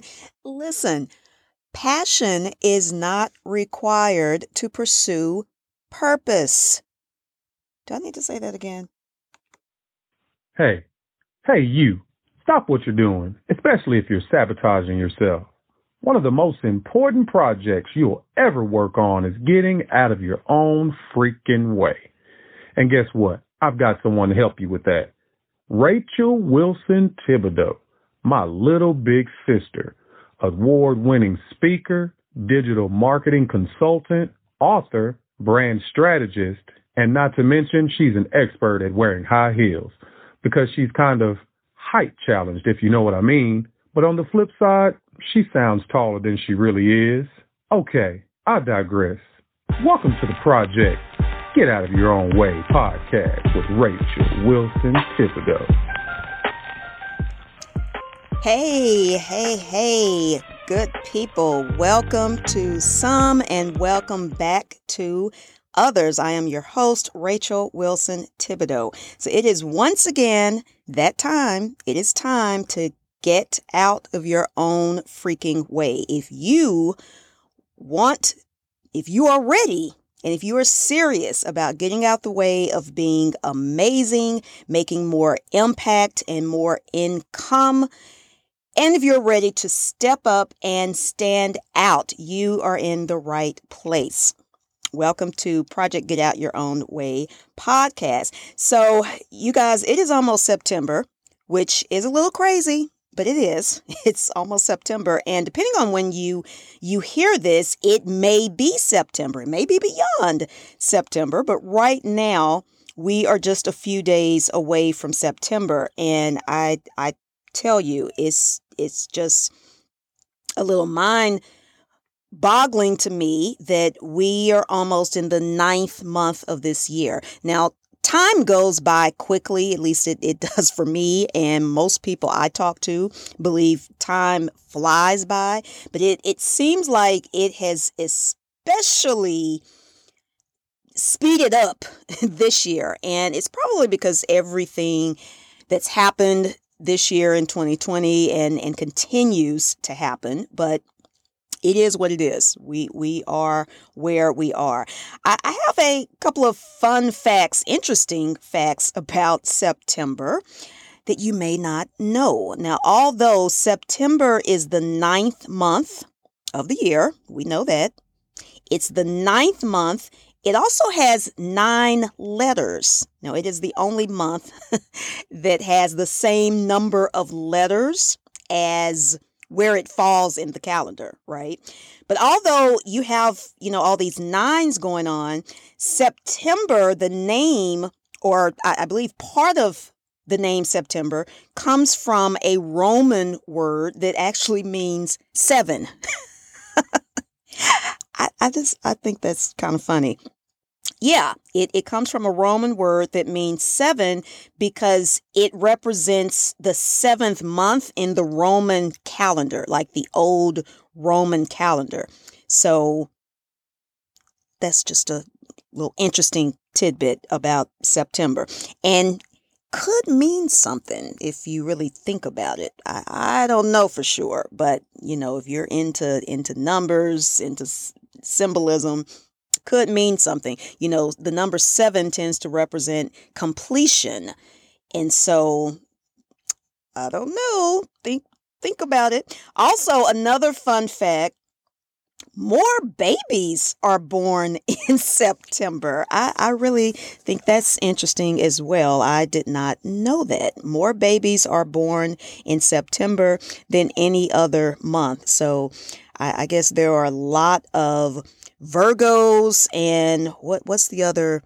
Listen, passion is not required to pursue purpose. Do I need to say that again? Hey, hey, you. Stop what you're doing, especially if you're sabotaging yourself. One of the most important projects you'll ever work on is getting out of your own freaking way. And guess what? I've got someone to help you with that. Rachel Wilson Thibodeau, my little big sister, award winning speaker, digital marketing consultant, author, brand strategist, and not to mention she's an expert at wearing high heels because she's kind of height challenged, if you know what I mean. But on the flip side, she sounds taller than she really is. Okay, I digress. Welcome to the project Get Out of Your Own Way podcast with Rachel Wilson Thibodeau. Hey, hey, hey, good people. Welcome to some and welcome back to others. I am your host, Rachel Wilson Thibodeau. So it is once again that time. It is time to get out of your own freaking way. If you want, if you are ready, and if you are serious about getting out the way of being amazing, making more impact and more income, and if you're ready to step up and stand out, you are in the right place. Welcome to Project Get Out Your Own Way podcast. So, you guys, it is almost September, which is a little crazy but it is it's almost september and depending on when you you hear this it may be september it may be beyond september but right now we are just a few days away from september and i i tell you it's it's just a little mind boggling to me that we are almost in the ninth month of this year now time goes by quickly, at least it, it does for me, and most people I talk to believe time flies by, but it, it seems like it has especially speeded up this year. And it's probably because everything that's happened this year in 2020 and, and continues to happen. But it is what it is. We we are where we are. I, I have a couple of fun facts, interesting facts about September that you may not know. Now, although September is the ninth month of the year, we know that. It's the ninth month. It also has nine letters. Now, it is the only month that has the same number of letters as where it falls in the calendar, right? But although you have, you know, all these nines going on, September, the name, or I, I believe part of the name September comes from a Roman word that actually means seven. I, I just I think that's kind of funny. Yeah, it, it comes from a Roman word that means seven because it represents the seventh month in the Roman calendar, like the old Roman calendar. So that's just a little interesting tidbit about September. And could mean something if you really think about it. I, I don't know for sure, but you know, if you're into into numbers, into s- symbolism, could mean something. You know, the number seven tends to represent completion. And so I don't know. Think think about it. Also, another fun fact more babies are born in September. I, I really think that's interesting as well. I did not know that. More babies are born in September than any other month. So I, I guess there are a lot of Virgos and what what's the other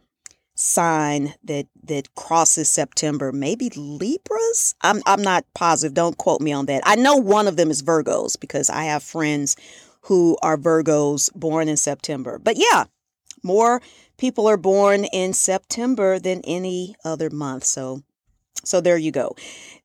sign that that crosses September? Maybe Libras? I'm I'm not positive. Don't quote me on that. I know one of them is Virgos because I have friends who are Virgos born in September. But yeah, more people are born in September than any other month. So So there you go.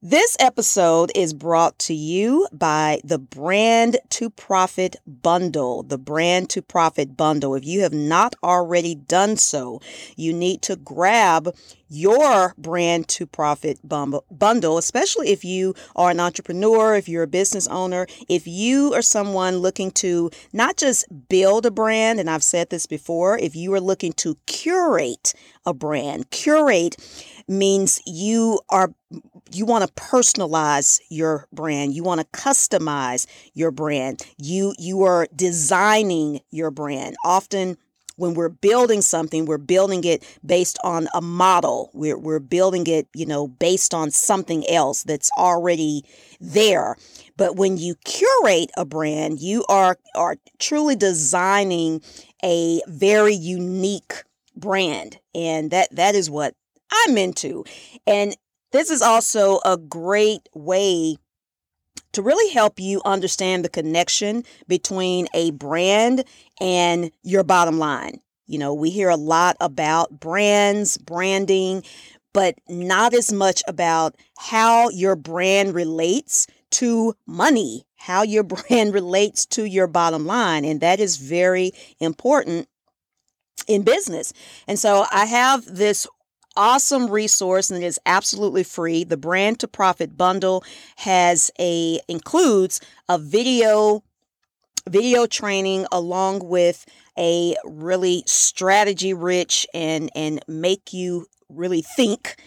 This episode is brought to you by the Brand to Profit Bundle. The Brand to Profit Bundle. If you have not already done so, you need to grab your Brand to Profit bundle, especially if you are an entrepreneur, if you're a business owner, if you are someone looking to not just build a brand, and I've said this before, if you are looking to curate a brand, curate means you are you want to personalize your brand. You want to customize your brand. You you are designing your brand. Often when we're building something we're building it based on a model. We're, we're building it you know based on something else that's already there. But when you curate a brand you are are truly designing a very unique brand and that that is what I'm into. And this is also a great way to really help you understand the connection between a brand and your bottom line. You know, we hear a lot about brands, branding, but not as much about how your brand relates to money, how your brand relates to your bottom line. And that is very important in business. And so I have this awesome resource and it is absolutely free. The Brand to Profit bundle has a includes a video video training along with a really strategy rich and and make you really think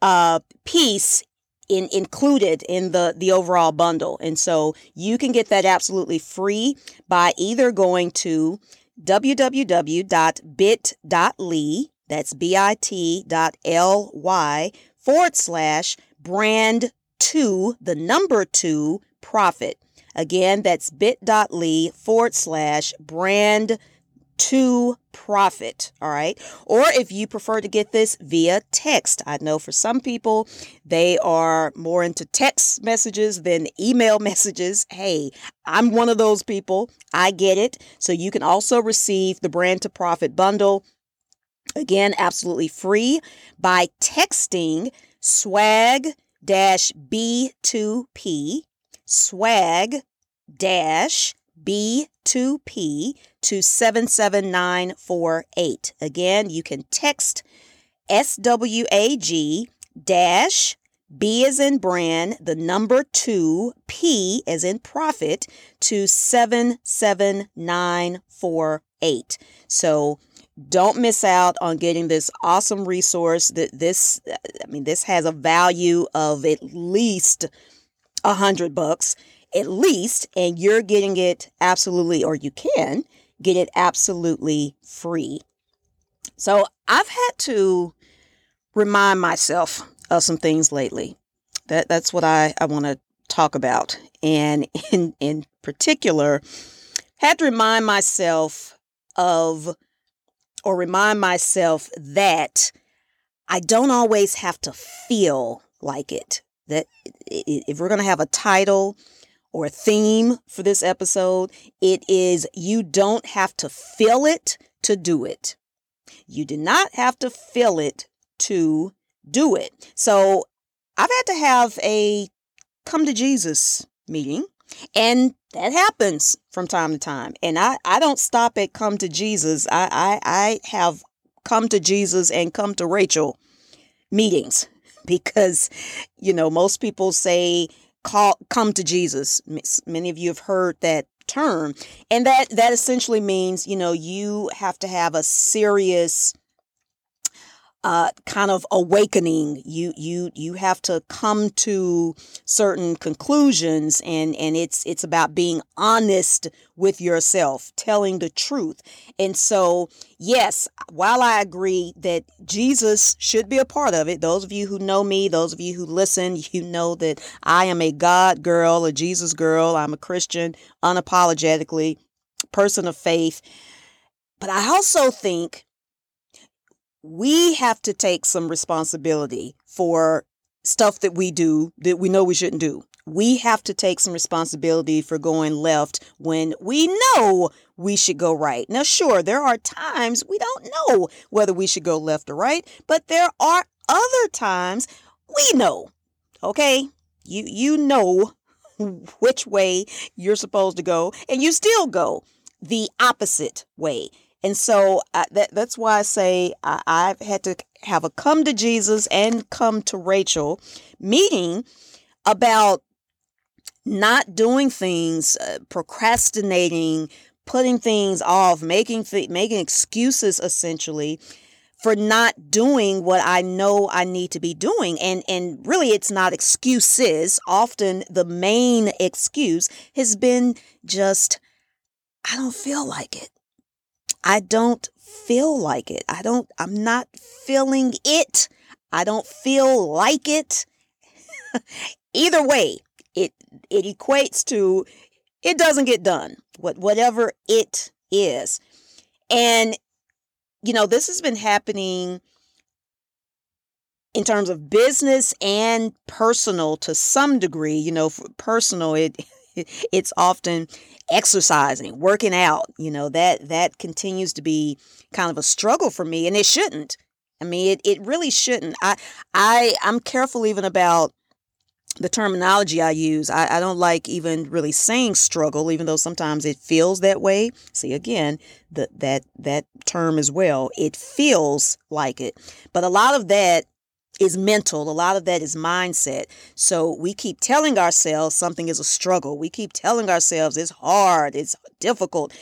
uh piece in included in the the overall bundle. And so you can get that absolutely free by either going to www.bit.ly that's bit.ly forward slash brand two, the number two profit. Again, that's bit.ly forward slash brand to profit. All right. Or if you prefer to get this via text, I know for some people they are more into text messages than email messages. Hey, I'm one of those people. I get it. So you can also receive the brand to profit bundle Again, absolutely free by texting swag dash B2P, swag dash B2P to 77948. Again, you can text SWAG dash B as in brand, the number two, P as in profit to 77948. So don't miss out on getting this awesome resource that this i mean this has a value of at least a hundred bucks at least and you're getting it absolutely or you can get it absolutely free. So i've had to remind myself of some things lately. That that's what i i want to talk about. And in in particular had to remind myself of or remind myself that I don't always have to feel like it. That if we're going to have a title or theme for this episode, it is you don't have to feel it to do it. You do not have to feel it to do it. So I've had to have a come to Jesus meeting and that happens from time to time. And I, I don't stop at come to Jesus. I, I, I have come to Jesus and come to Rachel meetings because, you know, most people say, call, come to Jesus. Many of you have heard that term. And that, that essentially means, you know, you have to have a serious uh, kind of awakening. You you you have to come to certain conclusions, and and it's it's about being honest with yourself, telling the truth. And so, yes, while I agree that Jesus should be a part of it, those of you who know me, those of you who listen, you know that I am a God girl, a Jesus girl. I'm a Christian, unapologetically, person of faith. But I also think we have to take some responsibility for stuff that we do that we know we shouldn't do. We have to take some responsibility for going left when we know we should go right. Now, sure, there are times we don't know whether we should go left or right, but there are other times we know, okay? You you know which way you're supposed to go, and you still go the opposite way. And so uh, that that's why I say I, I've had to have a come to Jesus and come to Rachel meeting about not doing things, uh, procrastinating, putting things off, making th- making excuses essentially for not doing what I know I need to be doing. And and really it's not excuses. Often the main excuse has been just I don't feel like it. I don't feel like it. I don't I'm not feeling it. I don't feel like it. Either way, it it equates to it doesn't get done. What whatever it is. And you know, this has been happening in terms of business and personal to some degree. You know, personal, it it's often exercising, working out. You know that that continues to be kind of a struggle for me, and it shouldn't. I mean, it it really shouldn't. I I I'm careful even about the terminology I use. I, I, don't like even really saying struggle, even though sometimes it feels that way. See again, the, that that term as well. It feels like it, but a lot of that is mental. A lot of that is mindset. So we keep telling ourselves something is a struggle. We keep telling ourselves it's hard, it's difficult.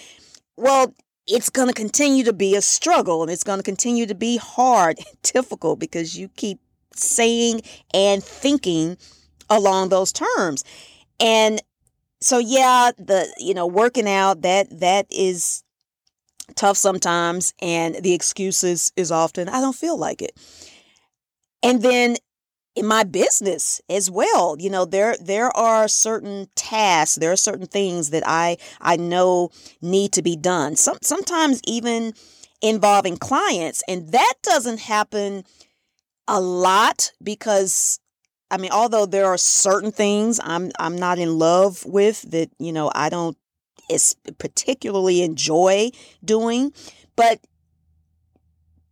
Well, it's going to continue to be a struggle and it's going to continue to be hard and difficult because you keep saying and thinking along those terms. And so yeah, the you know, working out that that is tough sometimes and the excuses is often I don't feel like it. And then in my business as well, you know, there there are certain tasks, there are certain things that I I know need to be done. Some sometimes even involving clients and that doesn't happen a lot because I mean, although there are certain things I'm I'm not in love with that, you know, I don't particularly enjoy doing, but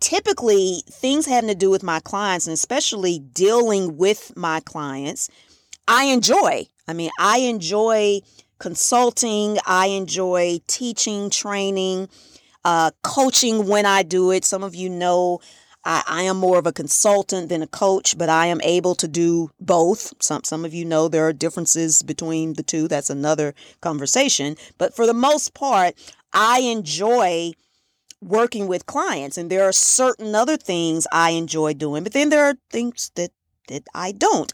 typically things having to do with my clients and especially dealing with my clients, I enjoy. I mean, I enjoy consulting, I enjoy teaching, training, uh, coaching when I do it. Some of you know I, I am more of a consultant than a coach, but I am able to do both. Some some of you know there are differences between the two. That's another conversation. But for the most part, I enjoy working with clients and there are certain other things I enjoy doing, but then there are things that that I don't.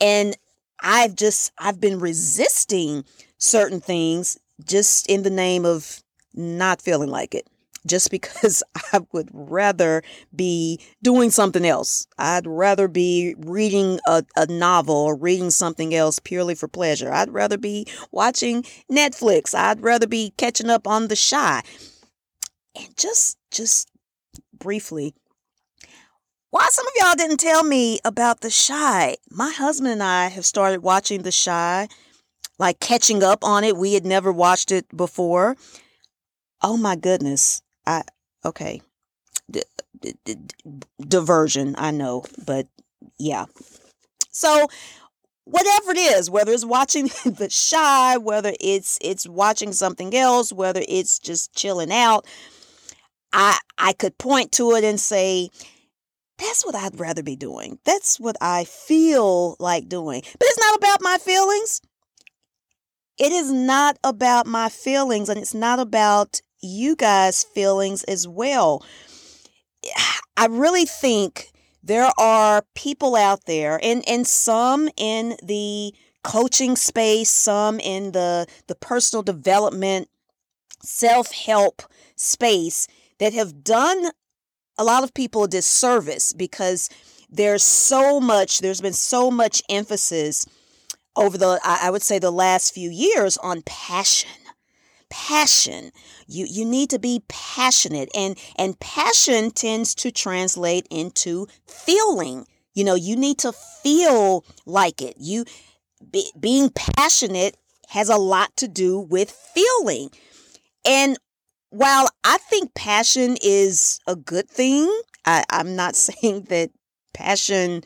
And I've just I've been resisting certain things just in the name of not feeling like it just because I would rather be doing something else. I'd rather be reading a, a novel or reading something else purely for pleasure. I'd rather be watching Netflix. I'd rather be catching up on The Chi. And just, just briefly, why some of y'all didn't tell me about The Chi? My husband and I have started watching The Chi, like catching up on it. We had never watched it before. Oh my goodness. I okay. D- d- d- diversion, I know, but yeah. So whatever it is, whether it's watching the Chi whether it's it's watching something else, whether it's just chilling out, I I could point to it and say that's what I'd rather be doing. That's what I feel like doing. But it's not about my feelings. It is not about my feelings and it's not about you guys' feelings as well. I really think there are people out there and, and some in the coaching space, some in the, the personal development, self-help space that have done a lot of people a disservice because there's so much, there's been so much emphasis over the, I would say, the last few years on passion passion. You you need to be passionate and and passion tends to translate into feeling. You know, you need to feel like it. You be, being passionate has a lot to do with feeling. And while I think passion is a good thing, I, I'm not saying that passion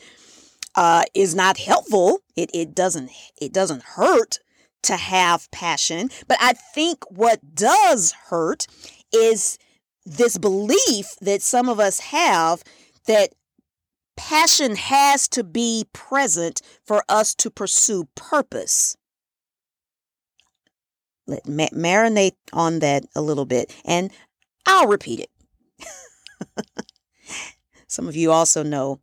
uh, is not helpful. It, it doesn't it doesn't hurt to have passion, but I think what does hurt is this belief that some of us have that passion has to be present for us to pursue purpose. Let ma- marinate on that a little bit, and I'll repeat it. Some of you also know,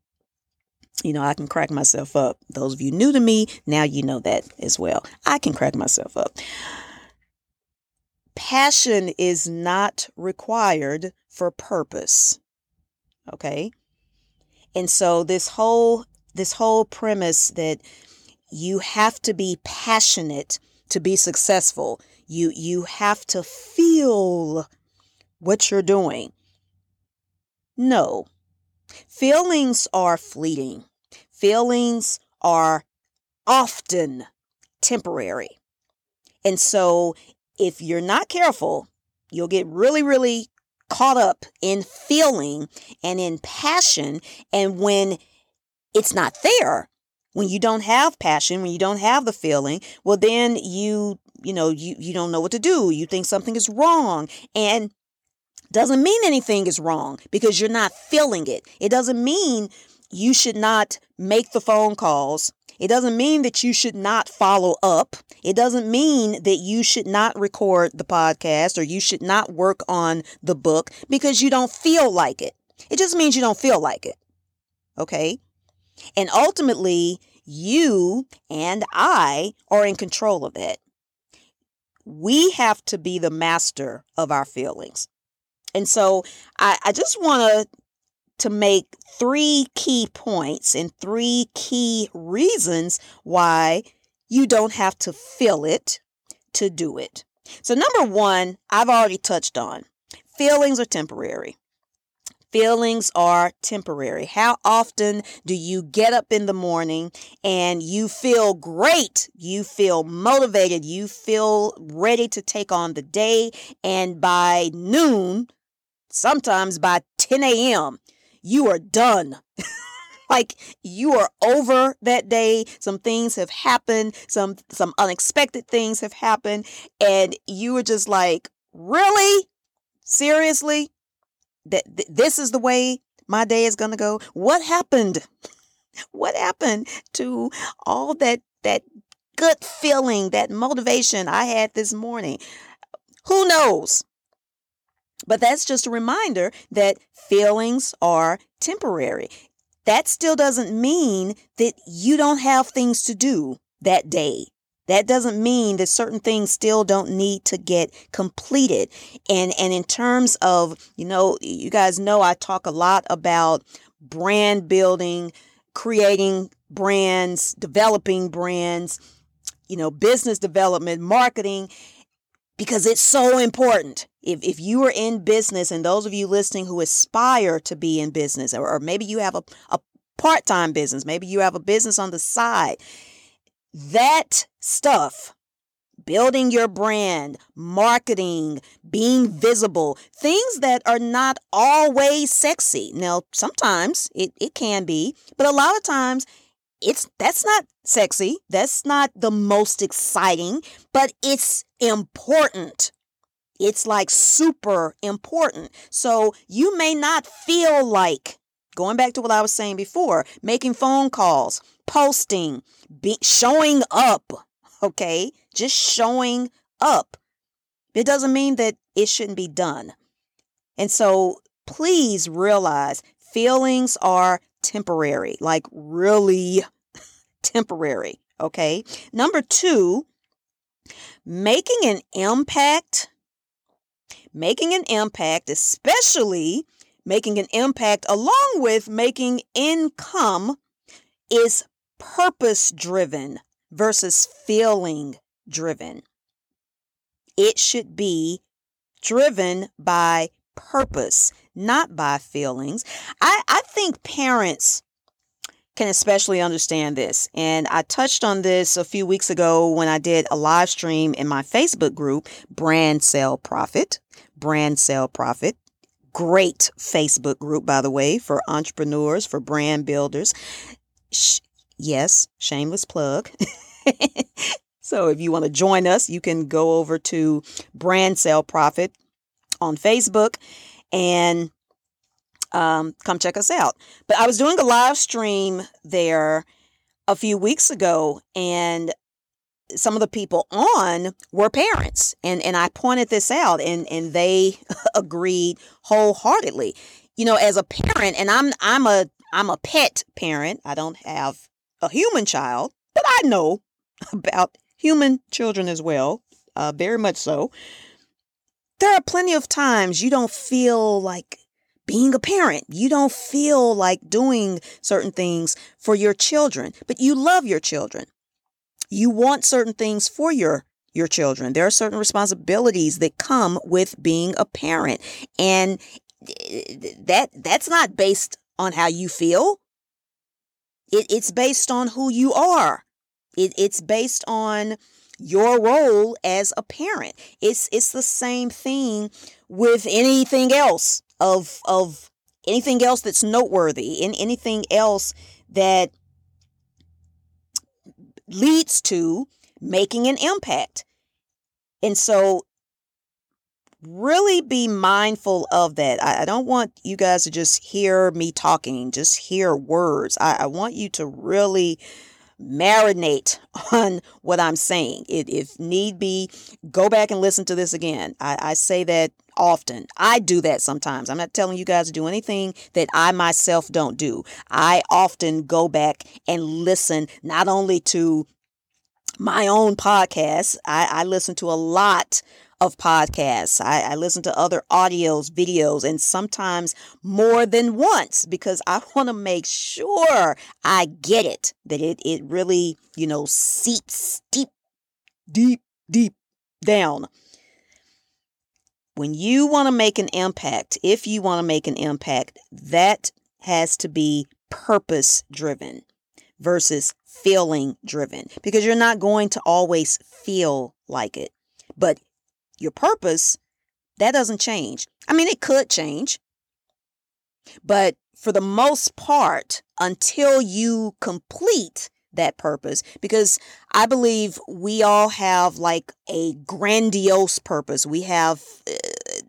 you know, I can crack myself up. Those of you new to me, now you know that as well. I can crack myself up. Passion is not required for purpose. Okay? And so this whole this whole premise that you have to be passionate to be successful you you have to feel what you're doing. No. Feelings are fleeting. Feelings are often temporary. And so if you're not careful, you'll get really, really caught up in feeling and in passion. And when it's not there, when you don't have passion, when you don't have the feeling, well, then you you know, you, you don't know what to do. You think something is wrong. And doesn't mean anything is wrong because you're not feeling it. It doesn't mean you should not make the phone calls. It doesn't mean that you should not follow up. It doesn't mean that you should not record the podcast or you should not work on the book because you don't feel like it. It just means you don't feel like it. Okay? And ultimately, you and I are in control of that we have to be the master of our feelings. And so I, I just want to to make three key points and three key reasons why you don't have to feel it to do it. So number one, I've already touched on. Feelings are temporary. Feelings are temporary. How often do you get up in the morning and you feel great? You feel motivated. You feel ready to take on the day. And by noon, sometimes by 10 a.m., you are done. like you are over that day some things have happened some some unexpected things have happened and you are just like really seriously that th- this is the way my day is going to go. What happened? What happened to all that that good feeling that motivation i had this morning? Who knows? But that's just a reminder that feelings are temporary. That still doesn't mean that you don't have things to do that day that doesn't mean that certain things still don't need to get completed. And and in terms of, you know, you guys know I talk a lot about brand building, creating brands, developing brands, you know, business development, marketing because it's so important. If, if you are in business and those of you listening who aspire to be in business, or, or maybe you have a, a part time business, maybe you have a business on the side, that stuff, building your brand, marketing, being visible, things that are not always sexy. Now, sometimes it, it can be, but a lot of times it's that's not sexy. That's not the most exciting, but it's important. It's like super important. So you may not feel like going back to what I was saying before, making phone calls, posting, be, showing up, okay? Just showing up. It doesn't mean that it shouldn't be done. And so please realize feelings are temporary, like really temporary, okay? Number two, making an impact, making an impact, especially making an impact along with making income is purpose driven versus feeling driven. It should be driven by purpose, not by feelings. I, I think parents can especially understand this. And I touched on this a few weeks ago when I did a live stream in my Facebook group, Brand Sell Profit. Brand Sell Profit. Great Facebook group, by the way, for entrepreneurs, for brand builders Sh- Yes, shameless plug. so if you want to join us, you can go over to Brand Sell Profit on Facebook and um, come check us out. But I was doing a live stream there a few weeks ago, and some of the people on were parents, and and I pointed this out, and and they agreed wholeheartedly. You know, as a parent, and I'm I'm a I'm a pet parent. I don't have a human child, but I know about human children as well, uh, very much so. There are plenty of times you don't feel like being a parent. You don't feel like doing certain things for your children, but you love your children. You want certain things for your your children. There are certain responsibilities that come with being a parent. And eh, that that's not based on how you feel. It, it's based on who you are. It, it's based on your role as a parent. It's it's the same thing with anything else of of anything else that's noteworthy and anything else that leads to making an impact. And so really be mindful of that. I, I, don't want you guys to just hear me talking, just hear words. I, I want you to really marinate on what I'm saying. It, if need be, go back and listen to this again. I, I say that often. I do that sometimes. I'm not telling you guys to do anything that I myself don't do. I often go back and listen not only to my own podcast, I, I listen to a lot of podcasts. I, I, listen to other audios, videos, and sometimes more than once because I want to make sure I get it, that it, it really, you know, seeps deep, deep, deep down. When you want to make an impact, if you want to make an impact, that has to be purpose driven versus feeling driven because you're not going to always feel like it. But your purpose, that doesn't change. I mean, it could change, but for the most part, until you complete that purpose, because I believe we all have like a grandiose purpose. We have uh,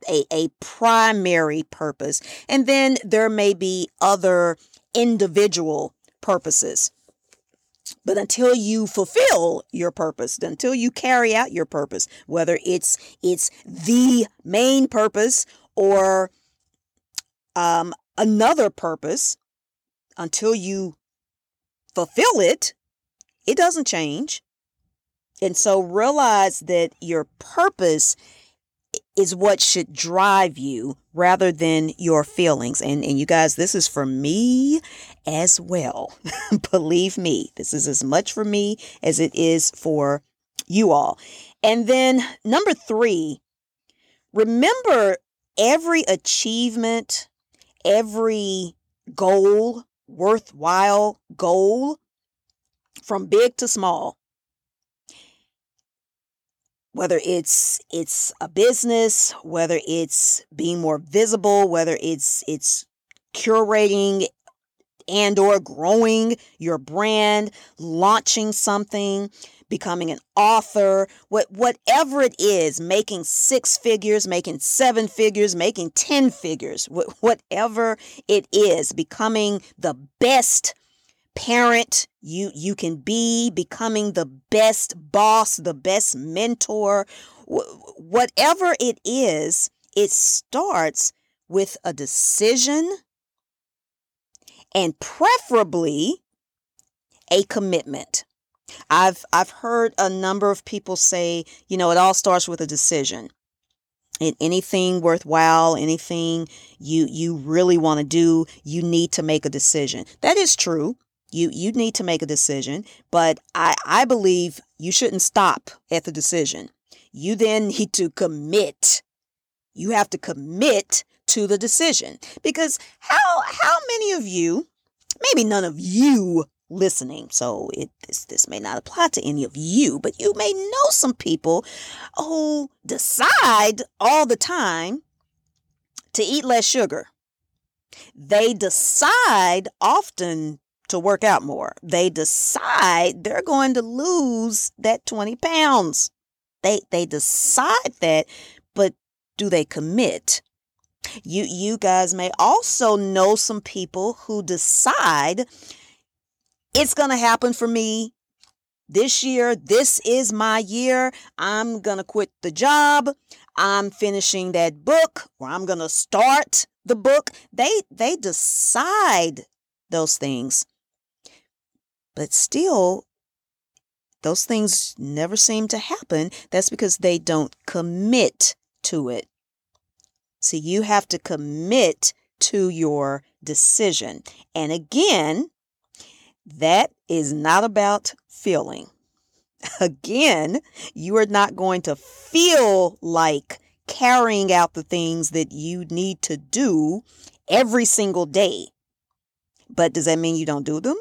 a, a primary purpose, and then there may be other individual purposes. But until you fulfill your purpose, until you carry out your purpose, whether it's it's the main purpose or um, another purpose, until you fulfill it, it doesn't change. And so realize that your purpose is what should drive you rather than your feelings. And, and you guys, this is for me as well. Believe me, this is as much for me as it is for you all. And then number three, remember every achievement, every goal, worthwhile goal, from big to small, whether it's it's a business whether it's being more visible whether it's it's curating and or growing your brand launching something becoming an author what whatever it is making six figures making seven figures making 10 figures whatever it is becoming the best parent you you can be becoming the best boss the best mentor whatever it is it starts with a decision and preferably a commitment i've i've heard a number of people say you know it all starts with a decision and anything worthwhile anything you you really want to do you need to make a decision that is true you you need to make a decision, but I, I believe you shouldn't stop at the decision. You then need to commit. You have to commit to the decision. Because how how many of you, maybe none of you listening, so it this this may not apply to any of you, but you may know some people who decide all the time to eat less sugar. They decide often to work out more. They decide they're going to lose that 20 pounds. They they decide that, but do they commit? You you guys may also know some people who decide it's going to happen for me this year. This is my year. I'm going to quit the job. I'm finishing that book or I'm going to start the book. They they decide those things. But still those things never seem to happen. That's because they don't commit to it. So you have to commit to your decision. And again, that is not about feeling. Again, you are not going to feel like carrying out the things that you need to do every single day. But does that mean you don't do them?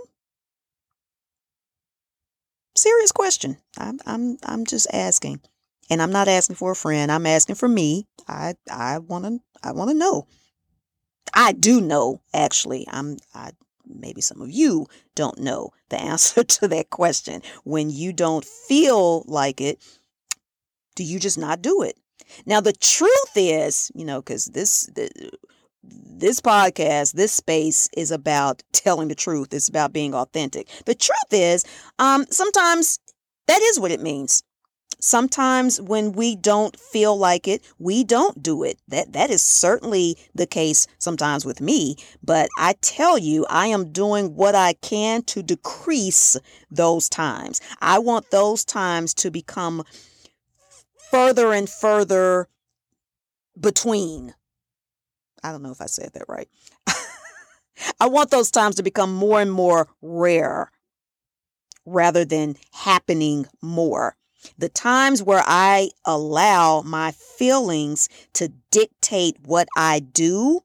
Serious question. I'm I'm I'm just asking. And I'm not asking for a friend. I'm asking for me. I I want to I want to know. I do know actually. I'm I maybe some of you don't know the answer to that question. When you don't feel like it, do you just not do it? Now the truth is, you know, cuz this this podcast, this space is about telling the truth. It's about being authentic. The truth is, um sometimes that is what it means. Sometimes when we don't feel like it, we don't do it. That that is certainly the case sometimes with me, but I tell you, I am doing what I can to decrease those times. I want those times to become further and further between. I don't know if I said that right. I want those times to become more and more rare rather than happening more. The times where I allow my feelings to dictate what I do,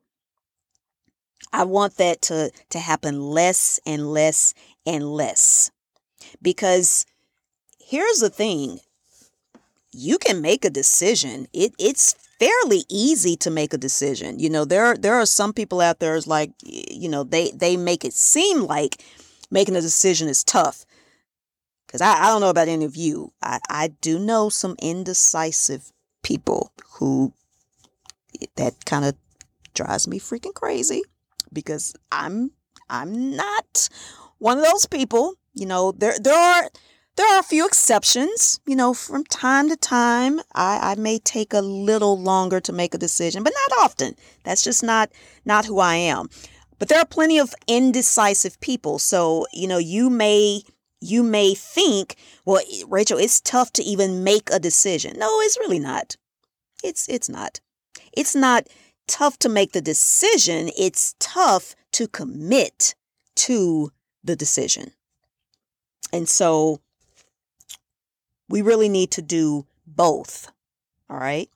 I want that to, to happen less and less and less. Because here's the thing you can make a decision. It, it's fairly easy to make a decision. You know, there there are some people out there is like, you know, they they make it seem like making a decision is tough. Because I, I don't know about any of you. I, I do know some indecisive people who that kind of drives me freaking crazy because I'm I'm not one of those people. You know, there there are there are a few exceptions. You know, from time to time, I, I may take a little longer to make a decision, but not often. That's just not not who I am. But there are plenty of indecisive people. So, you know, you may you may think, well, Rachel, it's tough to even make a decision. No, it's really not. It's it's not. It's not tough to make the decision. It's tough to commit to the decision. And so we really need to do both. All right?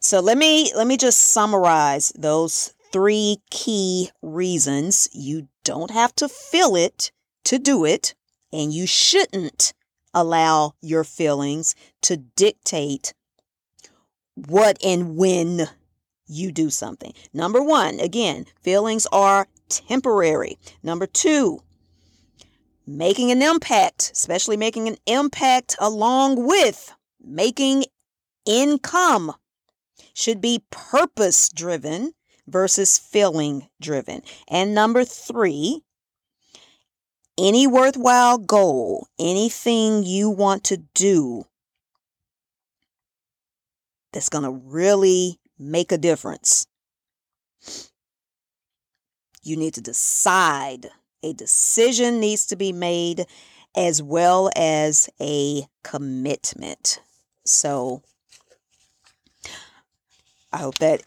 So let me let me just summarize those three key reasons you don't have to feel it to do it and you shouldn't allow your feelings to dictate what and when you do something. Number one, again, feelings are temporary. Number two, making an impact, especially making an impact along with making income, should be purpose driven versus feeling driven. And number three, any worthwhile goal, anything you want to do that's going to really make a difference, you need to decide. A decision needs to be made as well as a commitment. So, I hope that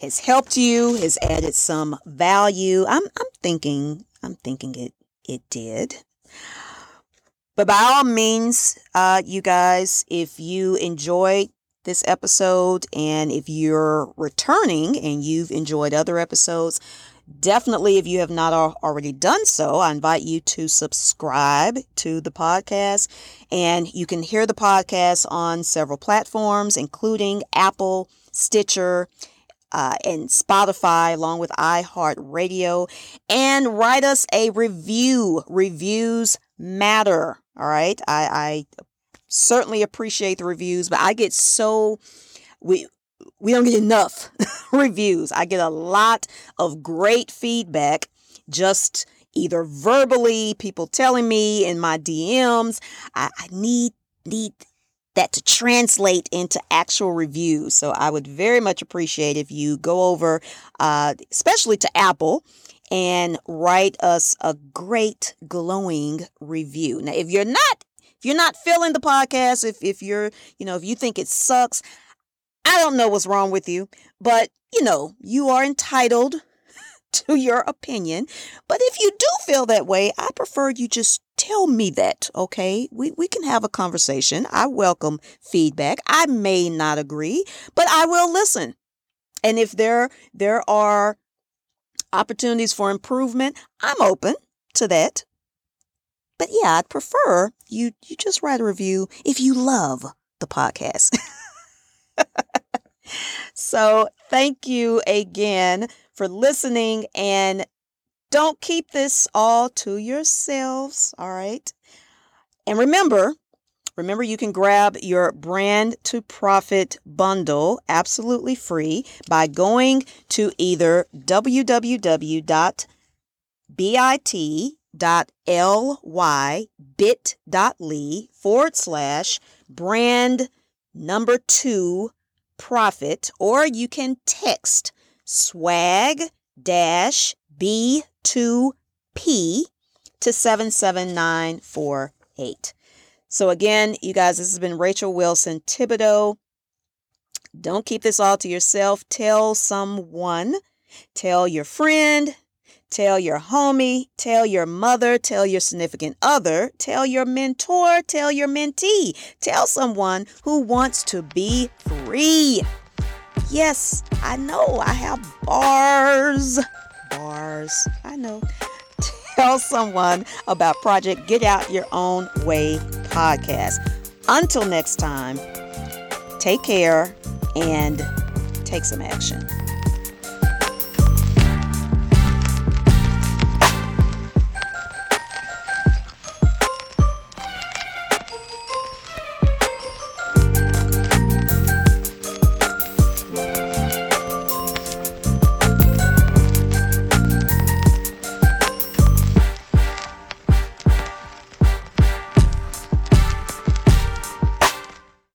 has helped you, has added some value. I'm I'm thinking I'm thinking it it did. But by all means, uh, you guys, if you enjoyed this episode and if you're returning and you've enjoyed other episodes, definitely, if you have not already done so, I invite you to subscribe to the podcast. And you can hear the podcast on several platforms, including Apple, Stitcher, uh, and Spotify, along with iHeartRadio, and write us a review. Reviews matter. All right. I, I certainly appreciate the reviews, but I get so we we don't get enough reviews. I get a lot of great feedback just either verbally, people telling me in my DMs. I, I need need that to translate into actual reviews. So I would very much appreciate if you go over, uh, especially to Apple, and write us a great glowing review. Now, if you're not if you're not feeling the podcast, if if you're you know if you think it sucks, I don't know what's wrong with you, but you know you are entitled to your opinion. But if you do feel that way, I prefer you just tell me that, okay? We, we can have a conversation. I welcome feedback. I may not agree, but I will listen. And if there there are opportunities for improvement, I'm open to that. But yeah, I'd prefer you you just write a review if you love the podcast. so, thank you again for listening and don't keep this all to yourselves, all right? And remember, remember you can grab your brand to profit bundle absolutely free by going to either www.bit.ly bit.ly forward slash brand number two profit or you can text swag dash B2P to 77948. So, again, you guys, this has been Rachel Wilson Thibodeau. Don't keep this all to yourself. Tell someone, tell your friend, tell your homie, tell your mother, tell your significant other, tell your mentor, tell your mentee, tell someone who wants to be free. Yes, I know I have bars. Bars. I know. Tell someone about Project Get Out Your Own Way podcast. Until next time, take care and take some action.